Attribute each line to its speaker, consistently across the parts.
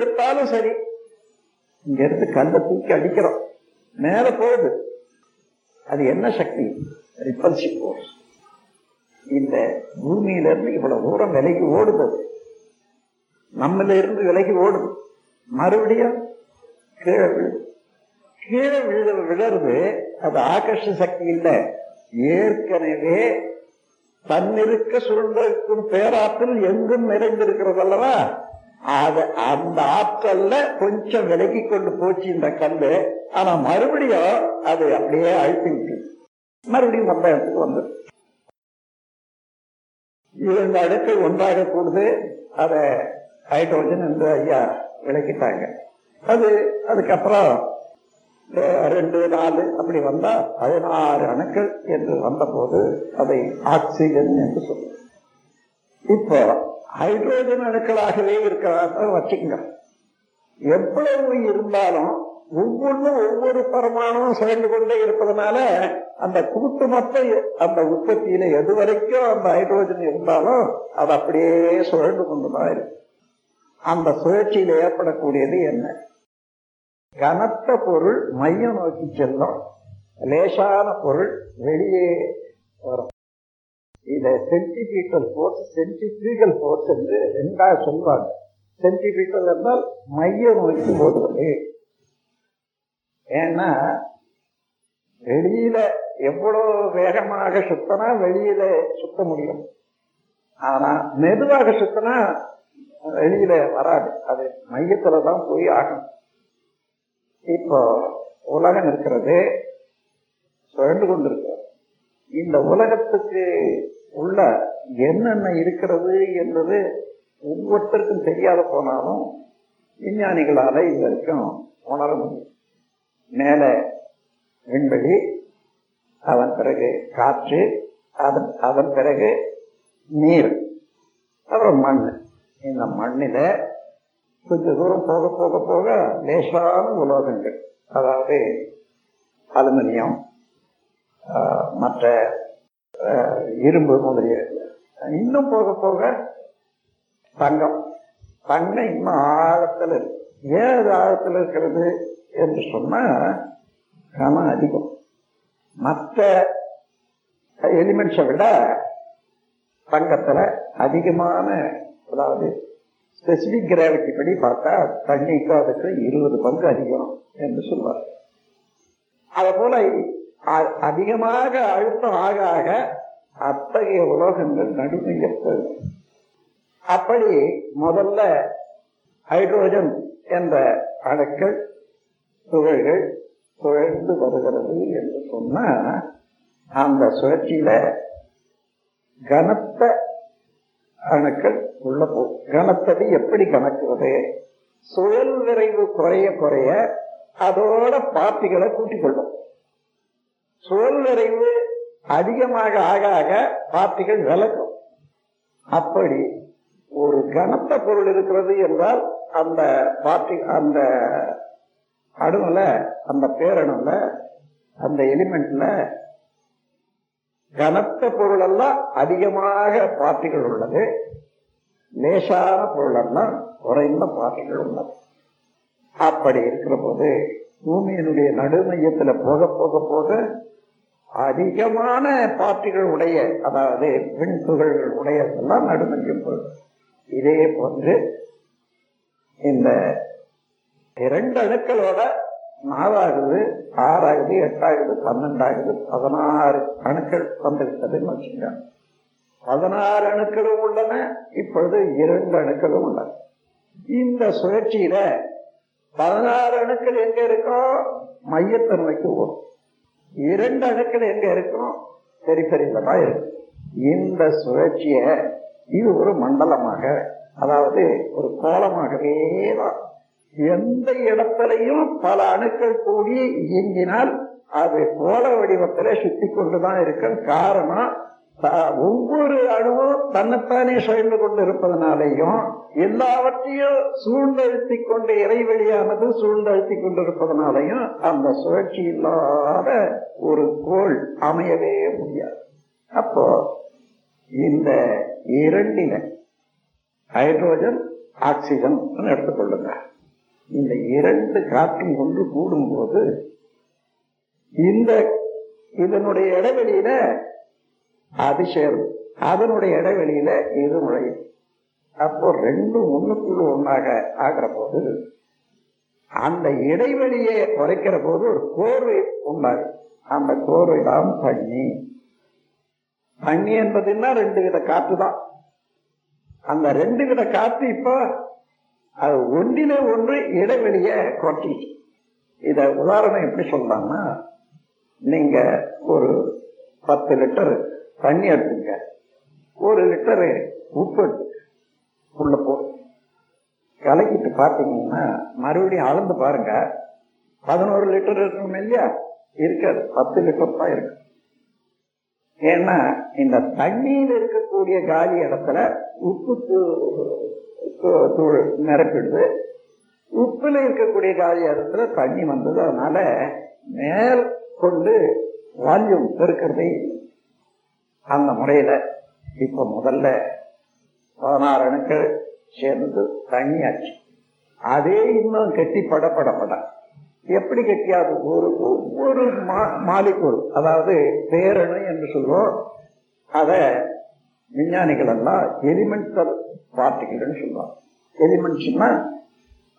Speaker 1: எடுத்தாலும் சரி. இங்க இருந்து கல்லை தூக்கி அடிக்கிறோம். மேல போகுது. அது என்ன சக்தி? ரிப்பல்சிவ் போர்ஸ் இந்த பூமியில இருந்து இவ்வளவு தூரம் விலைக்கு ஓடுது நம்மள இருந்து விலைக்கு ஓடுது மறுபடியும் கீழே விழுது கீழே விழு விழறது அது ஆகர்ஷ சக்தி இல்லை. ஏற்கனவே தன்னிருக்க சுழன்றிருக்கும் பேராற்றல் எங்கும் நிறைந்திருக்கிறது அல்லவா? அத அந்த ஆற்றல்ல கொஞ்சம் விலகி கொண்டு போச்சு இந்த கல்லு. ஆனா மறுபடியும் அது அப்படியே அழுத்திட்டு மறுபடியும் நம்ம இடத்துக்கு வந்து. இரண்டு அடுக்கள் ஒன்றாக கூடுது. அத ஹைட்ரோஜன் என்று ஐயா விளக்கிட்டாங்க. அது அதுக்கப்புறம் ரெண்டு நாலு அப்படி வந்தா பதினாறு அணுக்கள் என்று வந்தபோது அதை ஆக்சிஜன் என்று சொல்லுவோம். இப்போ ஹைட்ரோஜன் அணுக்களாகவே இருக்கிறார்கள் வச்சுக்கங்க. எவ்வளவு இருந்தாலும் ஒவ்வொன்றும் ஒவ்வொரு பரமாணுவும் சேர்ந்து கொண்டே இருப்பதனால அந்த கூட்டு மொத்த அந்த உற்பத்தியில எது வரைக்கும் அந்த ஹைட்ரோஜன் இருந்தாலும் அது அப்படியே சுழண்டு கொண்டுதான் இருக்கு அந்த சுழற்சியில் ஏற்படக்கூடியது என்ன? கனத்த பொருள் மையம் நோக்கி செல்லும். லேசான பொருள் வெளியே வரும். இதை சென்டிபீட்டல் ஃபோர்ஸ் சென்டிபிரிகல் ஃபோர்ஸ் என்று ரெண்டாக சொல்வாங்க. சென்டிபீட்டல் என்றால் மையம் நோக்கி போடுவது ஏன்னா வெளியில எவ்வளவு வேகமாக சுத்தனா வெளியில சுத்த முடியும். ஆனா மெதுவாக சுத்தனா வெளியில வராது. அது மையத்துல தான் போய் ஆகணும். இப்போ உலகம் இருக்கிறது சுழண்டு கொண்டிருக்கு. இந்த உலகத்துக்கு உள்ள என்னென்ன இருக்கிறது என்பது ஒவ்வொருத்தருக்கும் தெரியாத போனாலும் விஞ்ஞானிகளால இது வரைக்கும் உணர முடியும். மேல விண்வெளி அதன் பிறகு காற்று அதன் அதன் பிறகு நீர் அப்புறம் மண். இந்த மண்ணில கொஞ்ச தூரம் போக போக போக லேசான உலோகங்கள் அதாவது அலுமினியம் மற்ற இரும்பு முதலிய இன்னும் போக போக தங்கம். தங்கம் இன்னும் ஆழத்தில் இருக்கு. ஏன் அது ஆழத்தில் இருக்கிறது என்று சொன்னால் கனம் அதிகம். மற்ற எலிமெண்ட்ஸை விட தங்கத்தில் அதிகமான அதாவது ஸ்பெசிஃபிக் கிராவிட்டி படி பார்த்தா தண்ணிக்கு அதுக்கு இருபது பங்கு அதிகம் என்று சொல்வார். அதே போல அதிகமாக அழுத்தம் ஆக ஆக அத்தகைய உலோகங்கள் நடுமையப்படும் அப்படி முதல்ல ஹைட்ரோஜன் என்ற அணுக்கள் துகள்கள் சுழந்து வருகிறது என்று சொன்னா அந்த சுழற்சியில கனத்த அணுக்கள் உள்ள போ கனத்தது எப்படி கணக்குவது சுழல் விரைவு குறைய குறைய அதோட பார்ட்டிகளை கூட்டிக் கொள்ளும். சுழல் நிறைவு அதிகமாக ஆக ஆக பார்ட்டிகள் விளக்கும் அப்படி ஒரு கனத்த பொருள் இருக்கிறது என்றால் அந்த பார்ட்டி அந்த அணுல அந்த பேரணுல அந்த எலிமெண்ட்ல கனத்த பொருள் எல்லாம் அதிகமாக பார்ட்டிகள் உள்ளது. லேசான பொருள் எல்லாம் குறைந்த பார்ட்டிகள் உள்ளது. அப்படி இருக்கிற போது பூமியினுடைய நடுமையத்துல போக போக போக அதிகமான பார்ட்டிகள் உடைய அதாவது பெண் துகள்கள் உடையதெல்லாம் நடுமையம் போடும் இதே போன்று இந்த இரண்டு அணுக்களோட நாலாகுது ஆறாகுது எட்டாகுது பன்னெண்டாகுது பதினாறு அணுக்கள் வந்துவிட்டதுன்னு வச்சுக்கோங்க. பதினாறு அணுக்களும் உள்ளன இப்பொழுது இரண்டு அணுக்களும் உள்ளன. இந்த சுழற்சியில பதினாறு அணுக்கள் எங்க இருக்கோ? மையத்தன்மைக்கு ஓடும் இரண்டு அணுக்கள் எங்க இருக்கும் பெரிபெரியில தான் இருக்கும் இந்த சுழற்சிய இது ஒரு மண்டலமாக அதாவது ஒரு கோலமாகவே தான். எந்த இடத்திலையும் பல அணுக்கள் கூடி இயங்கினால் அது கோல வடிவத்தில் சுத்தி கொண்டுதான் இருக்கும் காரணம் ஒவ்வொரு அணுவும் தன்னைத்தானே சுழந்து கொண்டு இருப்பதனாலேயும் எல்லாவற்றையும் சூழ்ந்தழுத்தி கொண்டு இறைவெளியானது சூழ்ந்தழுத்தி கொண்டிருப்பதனாலையும் அந்த சுழற்சி இல்லாத ஒரு கோள் அமையவே முடியாது. அப்போ இந்த இரண்டில ஹைட்ரோஜன் ஆக்சிஜன் எடுத்துக்கொள்ளுங்க. இந்த இரண்டு காற்றும் கொண்டு கூடும்போது இந்த இதனுடைய இடைவெளியில அது சேரும் அதனுடைய இடைவெளியில இது நுழையும் அப்போ ரெண்டும் ஒண்ணுக்குள்ள ஒன்றாக ஆகிற போது அந்த இடைவெளியை குறைக்கிற போது ஒரு கோர்வை உண்டாகும். அந்த கோர்வை தான் தண்ணி தண்ணி என்பதுன்னா ரெண்டு வித காற்று தான். அந்த ரெண்டு வித காற்று இப்ப அது ஒன்றிலே ஒன்று இடைவெளிய கொட்டி இத உதாரணம் எப்படி சொல்லலாம்னா நீங்க ஒரு பத்து லிட்டர் தண்ணி எடுத்துங்க. ஒரு லிட்டரு உப்பு எடுத்துங்க உள்ள போ. கலக்கிட்டு பார்த்தீங்கன்னா மறுபடியும் அளந்து பாருங்க. பதினோரு லிட்டர் இருக்கணும் இல்லையா? இருக்காது. பத்து லிட்டர் தான் இருக்கு. ஏன்னா இந்த தண்ணியில் இருக்கக்கூடிய காலி இடத்துல உப்பு தூள் நிரப்பிடுது. உப்புல இருக்கக்கூடிய காலி இடத்துல தண்ணி வந்தது. அதனால மேல் கொண்டு வால்யூம் பெருக்கிறதே அந்த முறையில இப்ப முதல்ல பதினாறு அணுக்கள் சேர்ந்து தண்ணி ஆச்சு அதே இன்னும் கெட்டி படப்படப்பட. எப்படி கெட்டியாது ஒரு ஒவ்வொரு மாலிக்கூர் அதாவது பேரணு என்று சொல்லுவோம். அத விஞ்ஞானிகள் எல்லாம் எலிமெண்டல் பார்ட்டிகள்னு சொல்லுவாங்க. எலிமெண்ட்ஸ்னா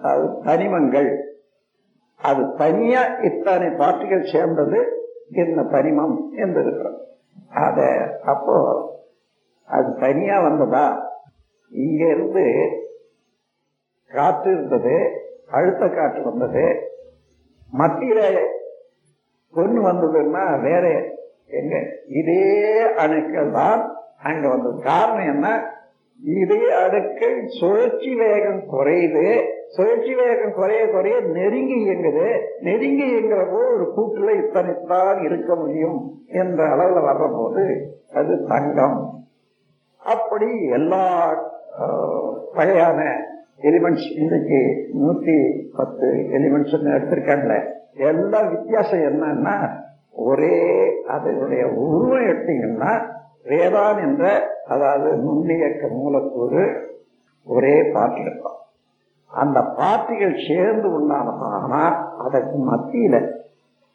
Speaker 1: அது தனிமங்கள். அது தனியா இத்தனை பார்ட்டிகள் சேர்ந்தது இந்த தனிமம் என்று இருக்கிறோம் அத அப்போ அது தனியா வந்ததா? இங்க இருந்து காற்று இருந்தது அழுத்த காற்று வந்தது. மத்தியில பொண்ணு வந்ததுன்னா வேற எங்க? இதே அணுக்கள் தான் அங்க வந்தது. காரணம் என்ன? இதே அணுக்கள் சுழற்சி வேகம் குறையுது. சுழற்சி வேகம் குறைய குறைய நெருங்கி இயங்குது. நெருங்கி இயங்குறப்போ ஒரு கூட்டுல இத்தனைத்தான் இருக்க முடியும் என்ற அளவுல வர்ற போது அது தங்கம். அப்படி எல்லா வகையான எலிமெண்ட்ஸ் இன்றைக்கு நூத்தி பத்து எலிமெண்ட்ஸ் எடுத்திருக்காங்கல்ல. எல்லா வித்தியாசம் என்னன்னா ஒரே அதனுடைய உருவம் எடுத்தீங்கன்னா வேதான் என்ற அதாவது நுண்ணியக்க மூலக்கூறு ஒரே பாட்டில் இருக்கும். அந்த பார்ட்டிகள் சேர்ந்து உண்டானதானா அதற்கு மத்தியில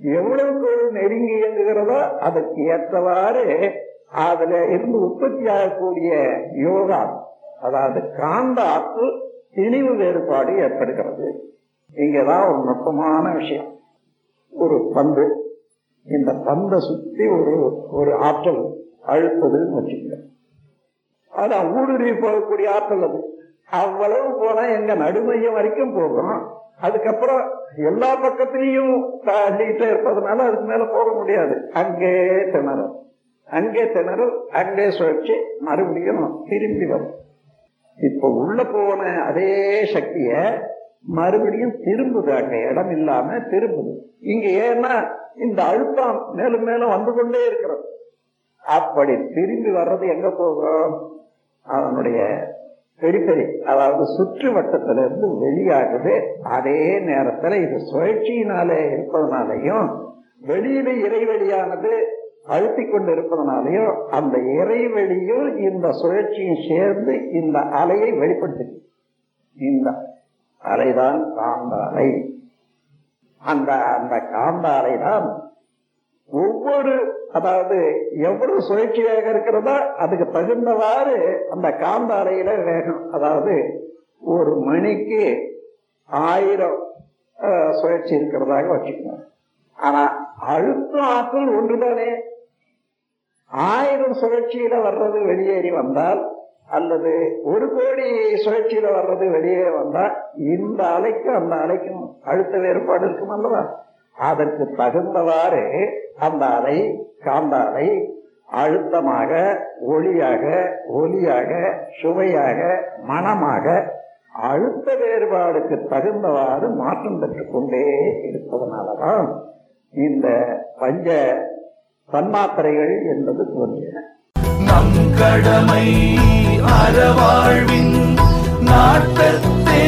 Speaker 1: எவ்வளவு நெருங்கி இயங்குகிறதோ அதற்கு ஏற்றவாறு அதுல இருந்து உற்பத்தி ஆகக்கூடிய யோகா அதாவது காந்த ஆற்றல் தெளிவு வேறுபாடு ஏற்படுகிறது. இங்கதான் ஒரு நுட்பமான விஷயம். ஒரு பந்து இந்த பந்தை சுத்தி ஒரு ஒரு ஆற்றல் அழுத்ததுன்னு வச்சுக்கோங்க. அதான் ஊடுருவி போகக்கூடிய ஆற்றல் அது. அவ்வளவு போனா எங்க நடுமையம் வரைக்கும் போகும். அதுக்கப்புறம் எல்லா பக்கத்திலையும் தள்ளிட்டு இருப்பதனால அதுக்கு மேல போக முடியாது. அங்கே திணறும் அங்கே திணறும் அங்கே சுழற்சி மறுபடியும் திரும்பி வரும். இப்ப உள்ள போன அதே சக்திய மறுபடியும் திரும்புது அங்க இடம் இல்லாம திரும்புது. இங்க ஏன்னா இந்த அழுத்தம் மேலும் மேலும் வந்து கொண்டே இருக்கிறோம் அப்படி திரும்பி வர்றது எங்க போகும்? அதனுடைய பெரிபெரி அதாவது சுற்று வட்டத்திலிருந்து வெளியாகுது அதே நேரத்துல இது சுழற்சியினாலே இருப்பதனாலையும் வெளியில இறைவெளியானது அழுத்தி கொண்டு இருப்பதனாலையும் அந்த இறைவெளியும் இந்த சுழற்சியும் சேர்ந்து இந்த அலையை வெளிப்படுத்து இந்த அலைதான் காந்த அலை. அந்த அந்த காந்த அலைதான் ஒவ்வொரு அதாவது எவ்வளவு சுழற்சி வேகம் இருக்கிறதோ அதுக்கு தகுந்தவாறு அந்த காந்த அலையில வேகம். அதாவது ஒரு மணிக்கு ஆயிரம் சுழற்சி இருக்கிறதாக வச்சுக்கணும் ஆனா அழுத்தம் ஆற்றல் ஒன்றுதானே? ஆயிரம் சுழற்சியில வர்றது வெளியேறி வந்தால் அல்லது ஒரு கோடி சுழற்சியில வர்றது வெளியே வந்தால் இந்த அலைக்கும் அந்த அலைக்கும் அழுத்த வேறுபாடு இருக்கும் அல்லவா? அதற்கு தகுந்தவாறு அந்த அலை காந்தாலை அழுத்தமாக ஒளியாக ஒலியாக சுவையாக மனமாக அழுத்த வேறுபாடுக்கு தகுந்தவாறு மாற்றம் பெற்றுக் கொண்டே இருப்பதனாலதான் இந்த பஞ்ச தன்மாத்திரைகள் என்பது தோன்றின.
Speaker 2: நம் கடமை அறவாழ்வின் நாட்டத்தே